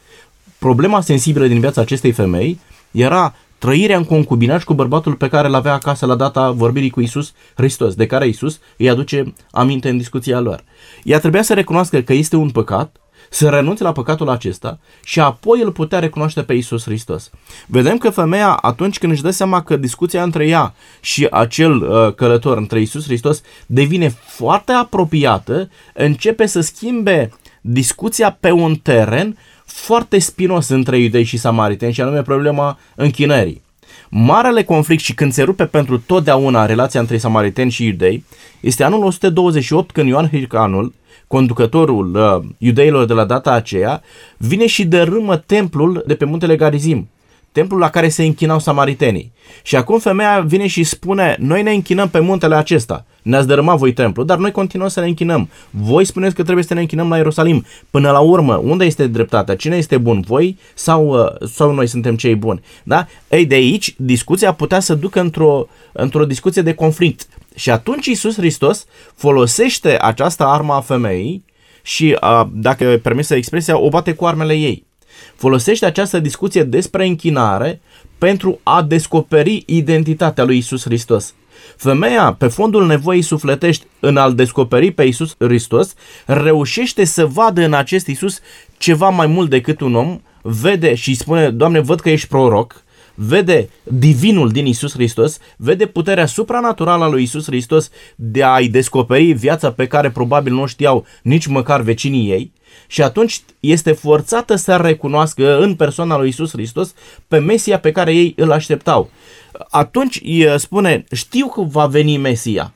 Problema sensibilă din viața acestei femei era trăirea în concubinaj cu bărbatul pe care îl avea acasă la data vorbirii cu Isus Hristos, de care Isus îi aduce aminte în discuția lor. Ea trebuia să recunoască că este un păcat, să renunțe la păcatul acesta și apoi îl putea recunoaște pe Isus Hristos. Vedem că femeia, atunci când își dă seama că discuția între ea și acel uh, călător, între Isus Hristos, devine foarte apropiată, începe să schimbe discuția pe un teren foarte spinos între iudei și samariteni și anume problema închinării. Marele conflict și când se rupe pentru totdeauna relația între samariteni și iudei este anul 128 când Ioan Hircanul, conducătorul uh, iudeilor de la data aceea, vine și dărâmă templul de pe muntele Garizim, templul la care se închinau samaritenii. Și acum femeia vine și spune, noi ne închinăm pe muntele acesta, ne-ați dărâmat voi templu, dar noi continuăm să ne închinăm. Voi spuneți că trebuie să ne închinăm la Ierusalim. Până la urmă, unde este dreptatea? Cine este bun? Voi sau, uh, sau noi suntem cei buni? Da? Ei, de aici, discuția putea să ducă într-o, într-o discuție de conflict. Și atunci Iisus Hristos folosește această armă a femeii și, dacă permisă expresia, o bate cu armele ei. Folosește această discuție despre închinare pentru a descoperi identitatea lui Isus Hristos. Femeia, pe fondul nevoii sufletești în a-L descoperi pe Isus Hristos, reușește să vadă în acest Isus ceva mai mult decât un om, vede și spune, Doamne, văd că ești proroc, vede divinul din Isus Hristos, vede puterea supranaturală a lui Isus Hristos de a-i descoperi viața pe care probabil nu știau nici măcar vecinii ei și atunci este forțată să recunoască în persoana lui Isus Hristos pe Mesia pe care ei îl așteptau. Atunci spune, știu că va veni Mesia.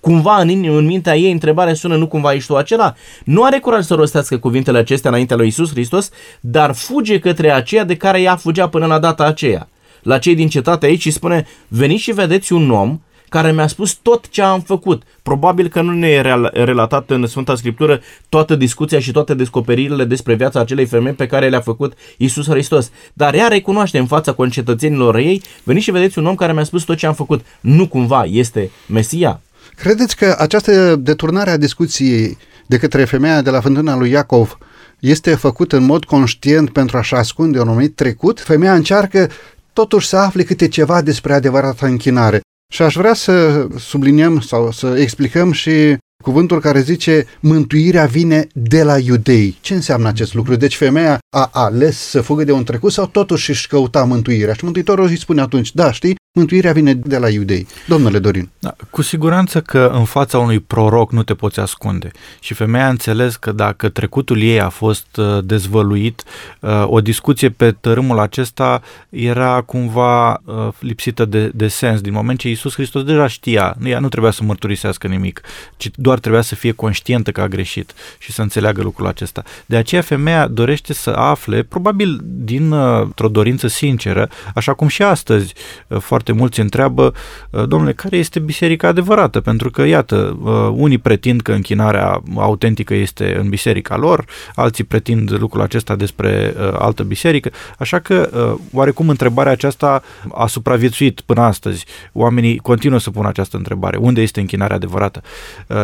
Cumva în, în mintea ei întrebarea sună, nu cumva ești tu acela? Nu are curaj să rostească cuvintele acestea înaintea lui Isus Hristos, dar fuge către aceea de care ea fugea până la data aceea. La cei din cetate aici și spune, veniți și vedeți un om care mi-a spus tot ce am făcut. Probabil că nu ne e relatat în Sfânta Scriptură toată discuția și toate descoperirile despre viața acelei femei pe care le-a făcut Isus Hristos. Dar ea recunoaște în fața concetățenilor ei, veniți și vedeți un om care mi-a spus tot ce am făcut. Nu cumva este Mesia? Credeți că această deturnare a discuției de către femeia de la fântâna lui Iacov este făcută în mod conștient pentru a-și ascunde un anumit trecut? Femeia încearcă totuși să afle câte ceva despre adevărata închinare. Și aș vrea să subliniem sau să explicăm și cuvântul care zice mântuirea vine de la iudei. Ce înseamnă acest lucru? Deci femeia a ales să fugă de un trecut sau totuși își căuta mântuirea? Și Mântuitorul îi spune atunci, da, știi, mântuirea vine de la iudei. Domnule Dorin. Da, cu siguranță că în fața unui proroc nu te poți ascunde. Și femeia a înțeles că dacă trecutul ei a fost uh, dezvăluit, uh, o discuție pe tărâmul acesta era cumva uh, lipsită de, de sens, din moment ce Iisus Hristos deja știa, ea nu trebuia să mărturisească nimic, ci doar trebuia să fie conștientă că a greșit și să înțeleagă lucrul acesta. De aceea femeia dorește să afle, probabil din o dorință sinceră, așa cum și astăzi foarte foarte mulți întreabă, uh, domnule, care este biserica adevărată? Pentru că, iată, uh, unii pretind că închinarea autentică este în biserica lor, alții pretind lucrul acesta despre altă biserică, așa că, oarecum, întrebarea aceasta a supraviețuit până astăzi. Oamenii continuă să pună această întrebare. Unde este închinarea adevărată?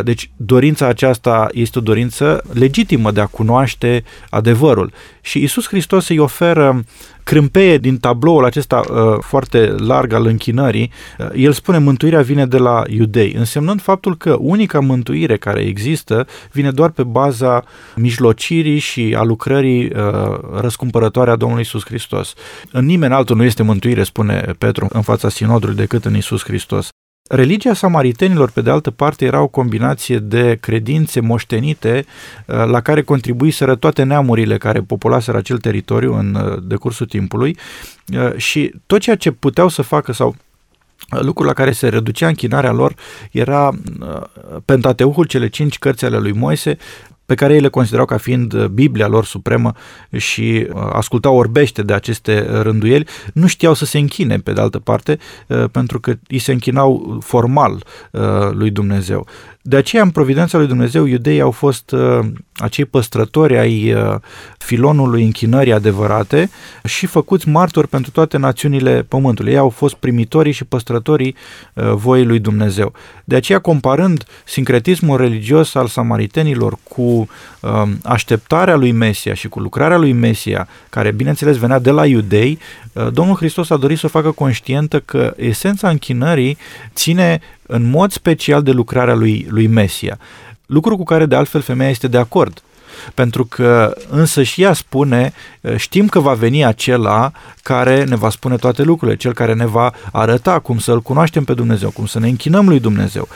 Deci, dorința aceasta este o dorință legitimă de a cunoaște adevărul. Și Isus Hristos îi oferă crâmpeie din tabloul acesta uh, foarte larg al închinării, uh, el spune mântuirea vine de la iudei, însemnând faptul că unica mântuire care există vine doar pe baza mijlocirii și a lucrării uh, răscumpărătoare a Domnului Isus Hristos. În nimeni altul nu este mântuire, spune Petru în fața sinodului, decât în Isus Hristos. Religia samaritenilor, pe de altă parte, era o combinație de credințe moștenite uh, la care contribuiseră toate neamurile care populaseră acel teritoriu în uh, decursul timpului uh, și tot ceea ce puteau să facă sau lucrul la care se reducea închinarea lor era Pentateuhul, cele cinci cărți ale lui Moise, pe care ei le considerau ca fiind uh, Biblia lor supremă și uh, ascultau orbește de aceste rânduieli, nu știau să se închine pe de altă parte, uh, pentru că îi se închinau formal lui Dumnezeu. De aceea, în providența lui Dumnezeu, iudeii au fost uh, acei păstrători ai uh, filonului închinării adevărate și făcuți martori pentru toate națiunile pământului. Ei au fost primitorii și păstrătorii uh, voii lui Dumnezeu. De aceea, comparând sincretismul religios al samaritenilor cu uh, așteptarea lui Mesia și cu lucrarea lui Mesia, care, bineînțeles, venea de la iudei, uh, Domnul Hristos a dorit să o facă conștientă că esența închinării ține în mod special de lucrarea lui, lui Mesia. Lucru cu care de altfel femeia este de acord. Pentru că însă și ea spune, știm că va veni acela care ne va spune toate lucrurile, cel care ne va arăta cum să-L cunoaștem pe Dumnezeu, cum să ne închinăm lui Dumnezeu.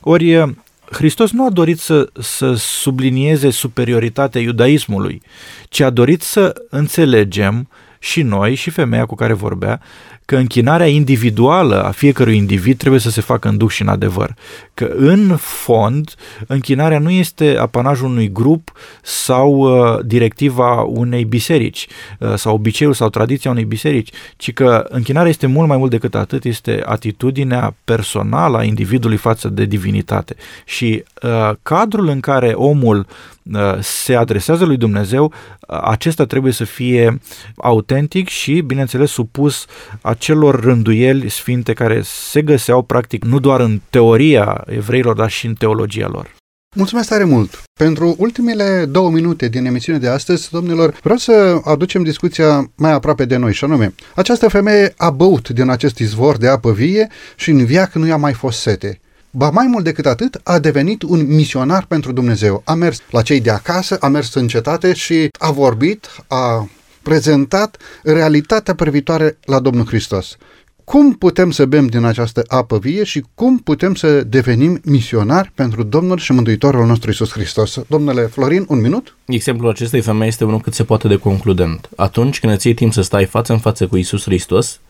Ori Hristos nu a dorit să, să sublinieze superioritatea iudaismului, ci a dorit să înțelegem și noi și femeia cu care vorbea că închinarea individuală a fiecărui individ trebuie să se facă în duh și în adevăr. Că în fond, închinarea nu este apanajul unui grup sau uh, directiva unei biserici uh, sau obiceiul sau tradiția unei biserici, ci că închinarea este mult mai mult decât atât, este atitudinea personală a individului față de divinitate. Și uh, cadrul în care omul uh, se adresează lui Dumnezeu, uh, acesta trebuie să fie autentic și, bineînțeles, supus acelor rânduieli sfinte care se găseau practic nu doar în teoria evreilor, dar și în teologia lor. Mulțumesc tare mult! Pentru ultimele două minute din emisiune de astăzi, domnilor, vreau să aducem discuția mai aproape de noi, și anume, această femeie a băut din acest izvor de apă vie și în viac nu i-a mai fost sete. Ba mai mult decât atât, a devenit un misionar pentru Dumnezeu. A mers la cei de acasă, a mers în cetate și a vorbit, a prezentat realitatea privitoare la Domnul Hristos. Cum putem să bem din această apă vie și cum putem să devenim misionari pentru Domnul și Mântuitorul nostru Isus Hristos? Domnule Florin, un minut? Exemplul acestei femei este unul cât se poate de concludent. Atunci când îți iei timp să stai față în față cu Isus Hristos,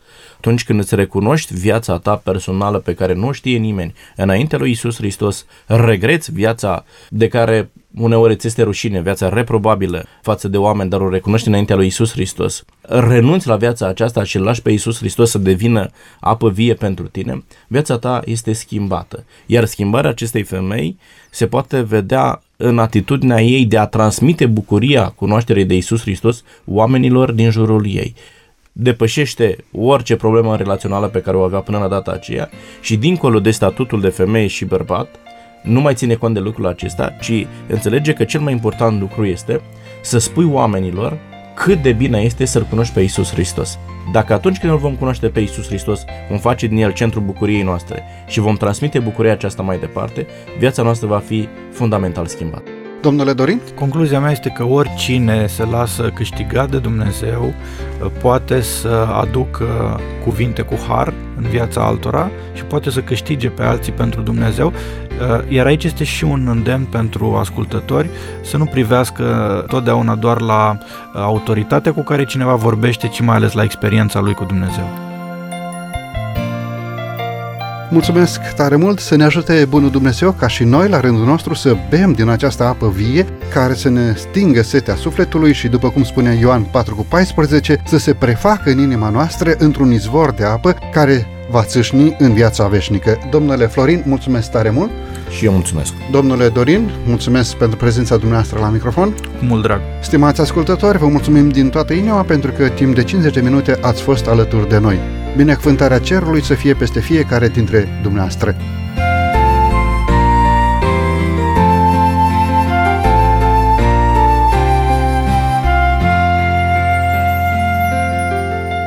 atunci când îți recunoști viața ta personală pe care nu o știe nimeni. Înaintea lui Isus Hristos, regreți viața de care uneori îți este rușine, viața reprobabilă față de oameni, dar o recunoști înaintea lui Isus Hristos, renunți la viața aceasta și îl lași pe Isus Hristos să devină apă vie pentru tine, viața ta este schimbată. Iar schimbarea acestei femei se poate vedea în atitudinea ei de a transmite bucuria cunoașterii de Isus Hristos oamenilor din jurul ei depășește orice problemă relațională pe care o avea până la data aceea și dincolo de statutul de femeie și bărbat, nu mai ține cont de lucrul acesta, ci înțelege că cel mai important lucru este să spui oamenilor cât de bine este să-L cunoști pe Isus Hristos. Dacă atunci când îl vom cunoaște pe Isus Hristos, vom face din el centrul bucuriei noastre și vom transmite bucuria aceasta mai departe, viața noastră va fi fundamental schimbată. Domnule Dorin? Concluzia mea este că oricine se lasă câștigat de Dumnezeu poate să aducă cuvinte cu har în viața altora și poate să câștige pe alții pentru Dumnezeu. Iar aici este și un îndemn pentru ascultători să nu privească totdeauna doar la autoritatea cu care cineva vorbește, ci mai ales la experiența lui cu Dumnezeu. Mulțumesc tare mult să ne ajute Bunul Dumnezeu ca și noi la rândul nostru să bem din această apă vie care să ne stingă setea sufletului și după cum spunea Ioan 4 cu 14 să se prefacă în inima noastră într-un izvor de apă care va țâșni în viața veșnică. Domnule Florin, mulțumesc tare mult! Și eu mulțumesc. Domnule Dorin, mulțumesc pentru prezența dumneavoastră la microfon. Cu mult drag. Stimați ascultători, vă mulțumim din toată inima pentru că timp de 50 de minute ați fost alături de noi. Binecuvântarea cerului să fie peste fiecare dintre dumneavoastră.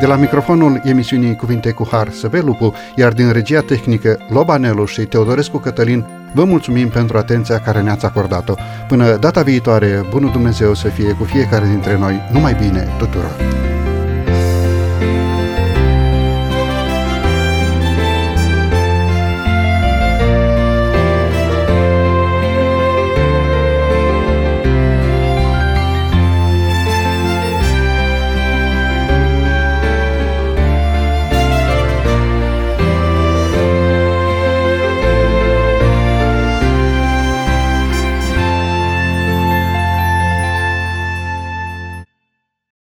De la microfonul emisiunii Cuvinte cu Har Săbelupu, iar din regia tehnică Lobanelu și Teodorescu Cătălin, vă mulțumim pentru atenția care ne-ați acordat-o. Până data viitoare, bunul Dumnezeu să fie cu fiecare dintre noi, numai bine tuturor!